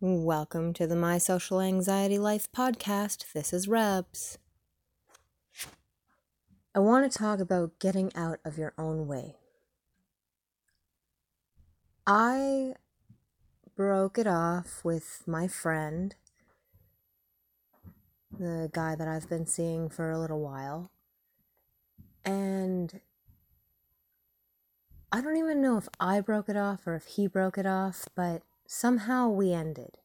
Welcome to the My Social Anxiety Life podcast. This is Rebs. I want to talk about getting out of your own way. I broke it off with my friend, the guy that I've been seeing for a little while. And I don't even know if I broke it off or if he broke it off, but somehow we ended.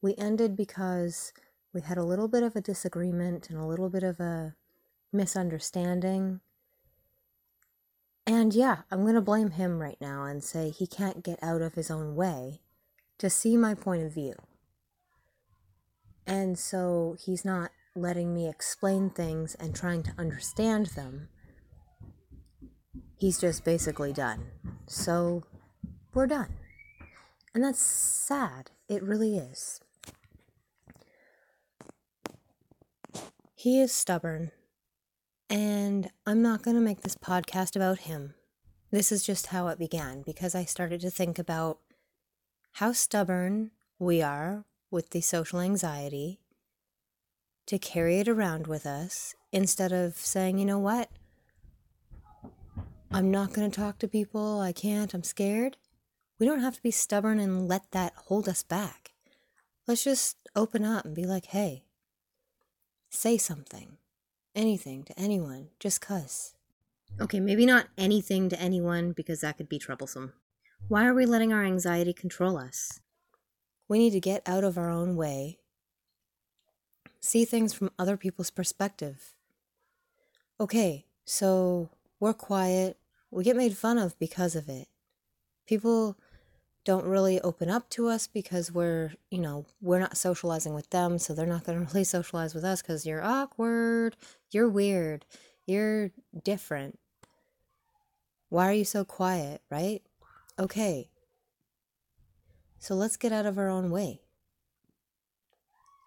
We ended because we had a little bit of a disagreement and a little bit of a misunderstanding. And yeah, I'm going to blame him right now and say he can't get out of his own way to see my point of view. And so he's not letting me explain things and trying to understand them. He's just basically done. So we're done. And that's sad. It really is. He is stubborn. And I'm not going to make this podcast about him. This is just how it began because I started to think about how stubborn we are with the social anxiety to carry it around with us instead of saying, you know what? I'm not going to talk to people. I can't. I'm scared. We don't have to be stubborn and let that hold us back. Let's just open up and be like, hey, say something, anything to anyone, just cuss. Okay, maybe not anything to anyone because that could be troublesome. Why are we letting our anxiety control us? We need to get out of our own way, see things from other people's perspective. Okay, so we're quiet, we get made fun of because of it. People don't really open up to us because we're, you know, we're not socializing with them, so they're not going to really socialize with us because you're awkward, you're weird, you're different. Why are you so quiet, right? Okay. So let's get out of our own way.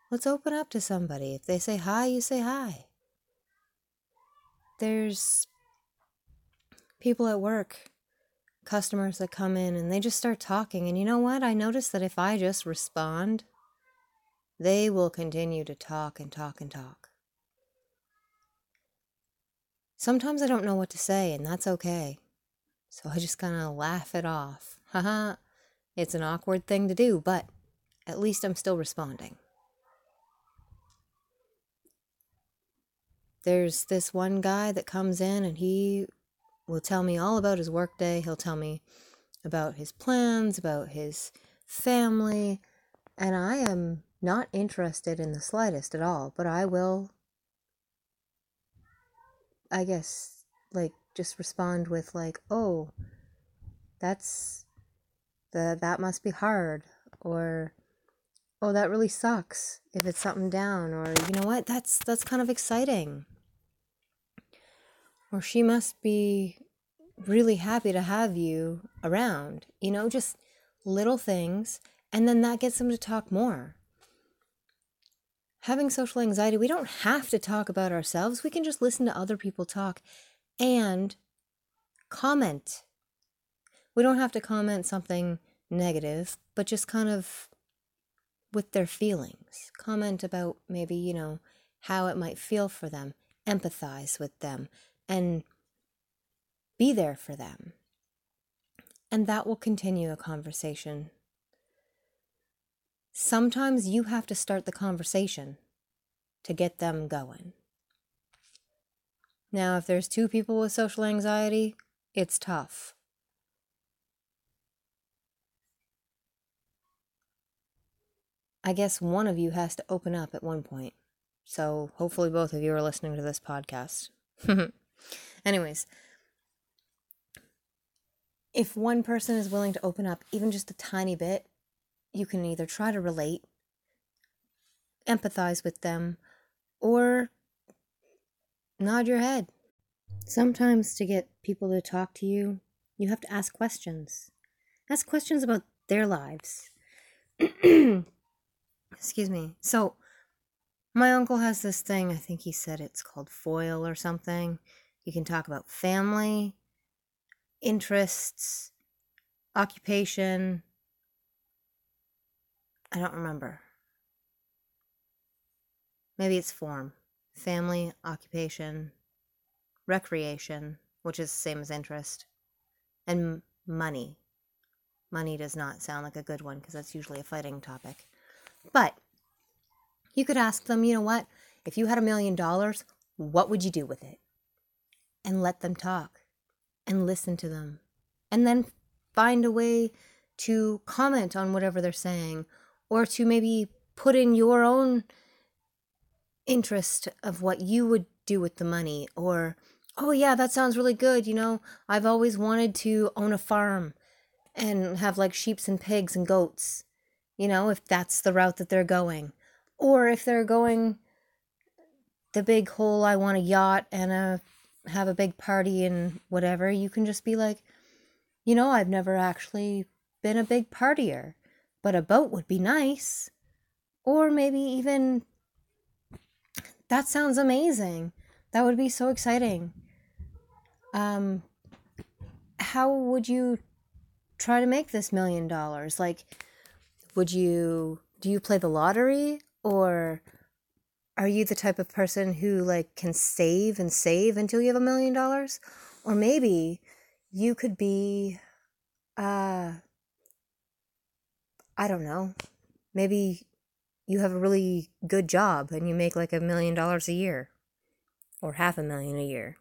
Let's open up to somebody. If they say hi, you say hi. There's people at work customers that come in and they just start talking. And you know what? I notice that if I just respond, they will continue to talk and talk and talk. Sometimes I don't know what to say, and that's okay. So I just kind of laugh it off. Haha, it's an awkward thing to do, but at least I'm still responding. There's this one guy that comes in and he will tell me all about his workday. He'll tell me about his plans, about his family, and I am not interested in the slightest at all, but I will, I guess, like, just respond with, like, oh, that's, the, that must be hard, or, oh, that really sucks if it's something down, or, you know what, that's, that's kind of exciting or she must be really happy to have you around. You know, just little things. And then that gets them to talk more. Having social anxiety, we don't have to talk about ourselves. We can just listen to other people talk and comment. We don't have to comment something negative, but just kind of with their feelings. Comment about maybe, you know, how it might feel for them, empathize with them, and be there for them. And that will continue a conversation. Sometimes you have to start the conversation to get them going. Now, if there's two people with social anxiety, it's tough. I guess one of you has to open up at one point. So hopefully both of you are listening to this podcast. Anyways, if one person is willing to open up even just a tiny bit, you can either try to relate, empathize with them, or nod your head. Sometimes to get people to talk to you, you have to ask questions. Ask questions about their lives. Excuse me. So, my uncle has this thing, I think he said it's called foil or something. You can talk about family, interests, occupation, I don't remember. Maybe it's form family, occupation, recreation, which is the same as interest, and money. Money does not sound like a good one because that's usually a fighting topic. But you could ask them, you know what? If you had a million dollars, what would you do with it? And let them talk and listen to them. And then find a way to comment on whatever they're saying or to maybe put in your own interest of what you would do with the money or oh yeah that sounds really good you know i've always wanted to own a farm and have like sheep and pigs and goats you know if that's the route that they're going or if they're going the big hole i want a yacht and a have a big party and whatever you can just be like you know i've never actually been a big partier but a boat would be nice. Or maybe even that sounds amazing. That would be so exciting. Um how would you try to make this million dollars? Like would you do you play the lottery or are you the type of person who like can save and save until you have a million dollars? Or maybe you could be uh i don't know maybe you have a really good job and you make like a million dollars a year or half a million a year.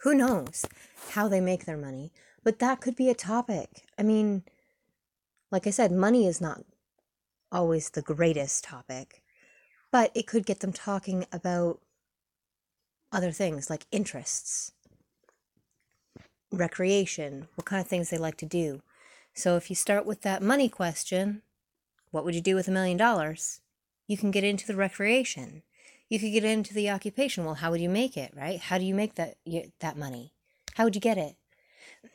Who knows how they make their money but that could be a topic. I mean like i said money is not always the greatest topic, but it could get them talking about other things like interests, recreation, what kind of things they like to do. So if you start with that money question, what would you do with a million dollars? You can get into the recreation. You could get into the occupation. Well, how would you make it, right? How do you make that that money? How would you get it?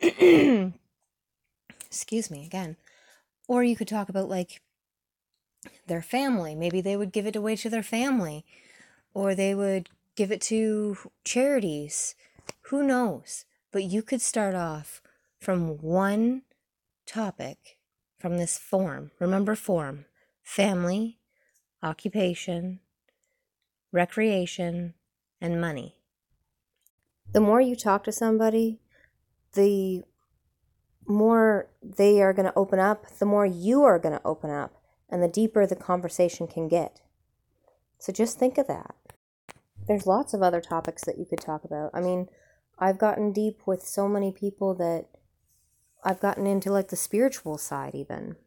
Excuse me again. Or you could talk about like their family. Maybe they would give it away to their family or they would give it to charities. Who knows? But you could start off from one topic from this form. Remember, form family, occupation, recreation, and money. The more you talk to somebody, the more they are going to open up, the more you are going to open up and the deeper the conversation can get. So just think of that. There's lots of other topics that you could talk about. I mean, I've gotten deep with so many people that I've gotten into like the spiritual side, even.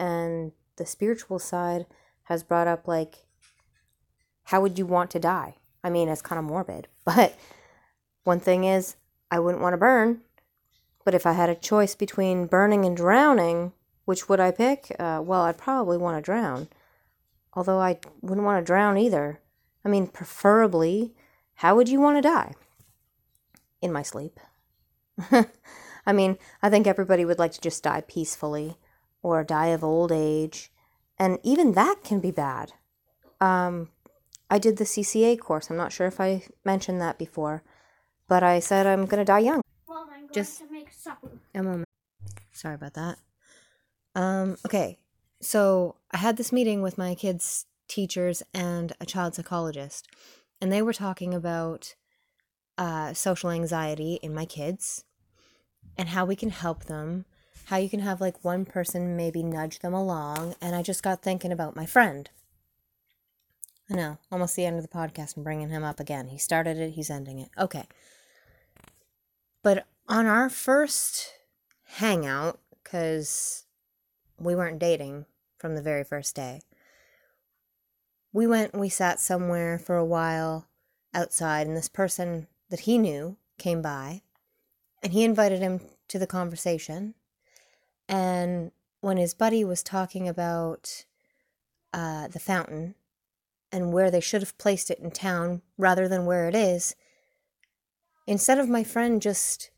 And the spiritual side has brought up like, how would you want to die? I mean, it's kind of morbid, but one thing is, I wouldn't want to burn. But if I had a choice between burning and drowning, which would I pick? Uh, well, I'd probably want to drown. Although I wouldn't want to drown either. I mean, preferably, how would you want to die? In my sleep. I mean, I think everybody would like to just die peacefully or die of old age. And even that can be bad. Um, I did the CCA course. I'm not sure if I mentioned that before, but I said I'm going to die young. Well, I'm going Just- to make supper. A moment. Sorry about that. Um, okay. So I had this meeting with my kids' teachers and a child psychologist, and they were talking about uh, social anxiety in my kids and how we can help them, how you can have like one person maybe nudge them along. And I just got thinking about my friend. I know, almost the end of the podcast. I'm bringing him up again. He started it, he's ending it. Okay. But on our first hangout, because we weren't dating from the very first day. We went and we sat somewhere for a while outside, and this person that he knew came by, and he invited him to the conversation. And when his buddy was talking about uh, the fountain and where they should have placed it in town rather than where it is, instead of my friend just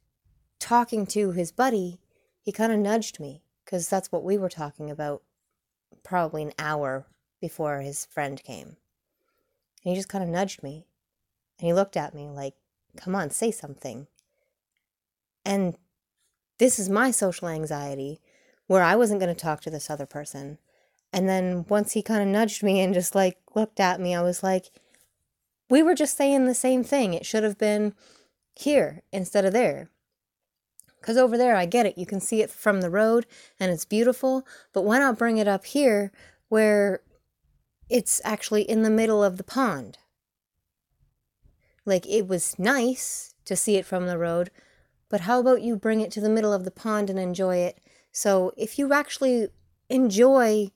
talking to his buddy, he kind of nudged me because that's what we were talking about probably an hour before his friend came. And he just kind of nudged me. And he looked at me like, come on, say something. And this is my social anxiety where I wasn't going to talk to this other person. And then once he kind of nudged me and just like looked at me, I was like, we were just saying the same thing. It should have been here instead of there. Because over there, I get it. You can see it from the road and it's beautiful. But why not bring it up here where it's actually in the middle of the pond? Like, it was nice to see it from the road, but how about you bring it to the middle of the pond and enjoy it? So, if you actually enjoy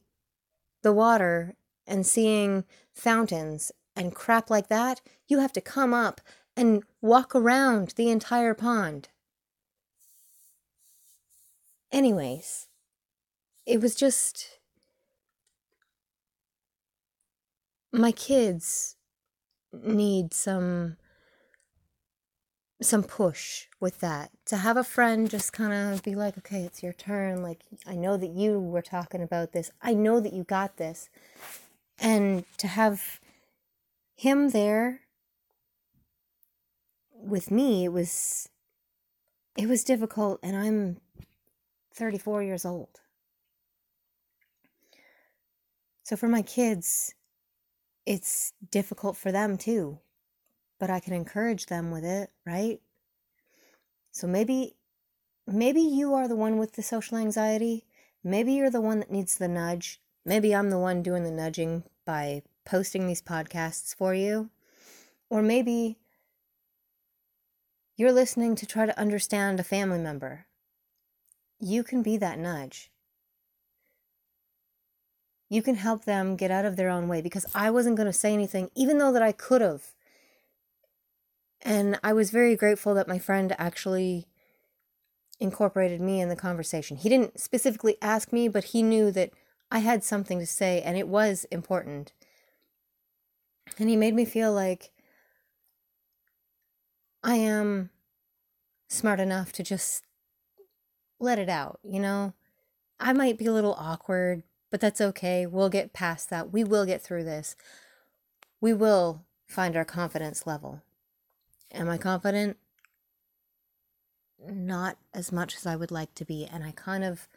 the water and seeing fountains and crap like that, you have to come up and walk around the entire pond. Anyways, it was just. My kids need some some push with that. To have a friend just kind of be like okay it's your turn. Like i know that you were talking about this. I know that you got this. And to have him there with me it was it was difficult and i'm 34 years old so for my kids it's difficult for them too but i can encourage them with it right so maybe maybe you are the one with the social anxiety maybe you're the one that needs the nudge maybe i'm the one doing the nudging by posting these podcasts for you. Or maybe you're listening to try to understand a family member. You can be that nudge. You can help them get out of their own way because I wasn't going to say anything, even though that I could have. And I was very grateful that my friend actually incorporated me in the conversation. He didn't specifically ask me, but he knew that I had something to say and it was important. And he made me feel like I am smart enough to just let it out, you know? I might be a little awkward, but that's okay. We'll get past that. We will get through this. We will find our confidence level. Am I confident? Not as much as I would like to be. And I kind of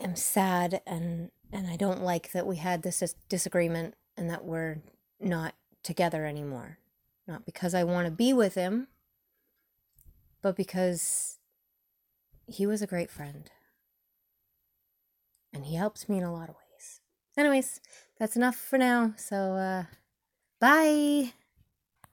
am sad and and I don't like that we had this disagreement and that we're not together anymore. Not because I want to be with him, but because he was a great friend. And he helped me in a lot of ways. Anyways, that's enough for now. So, uh, bye.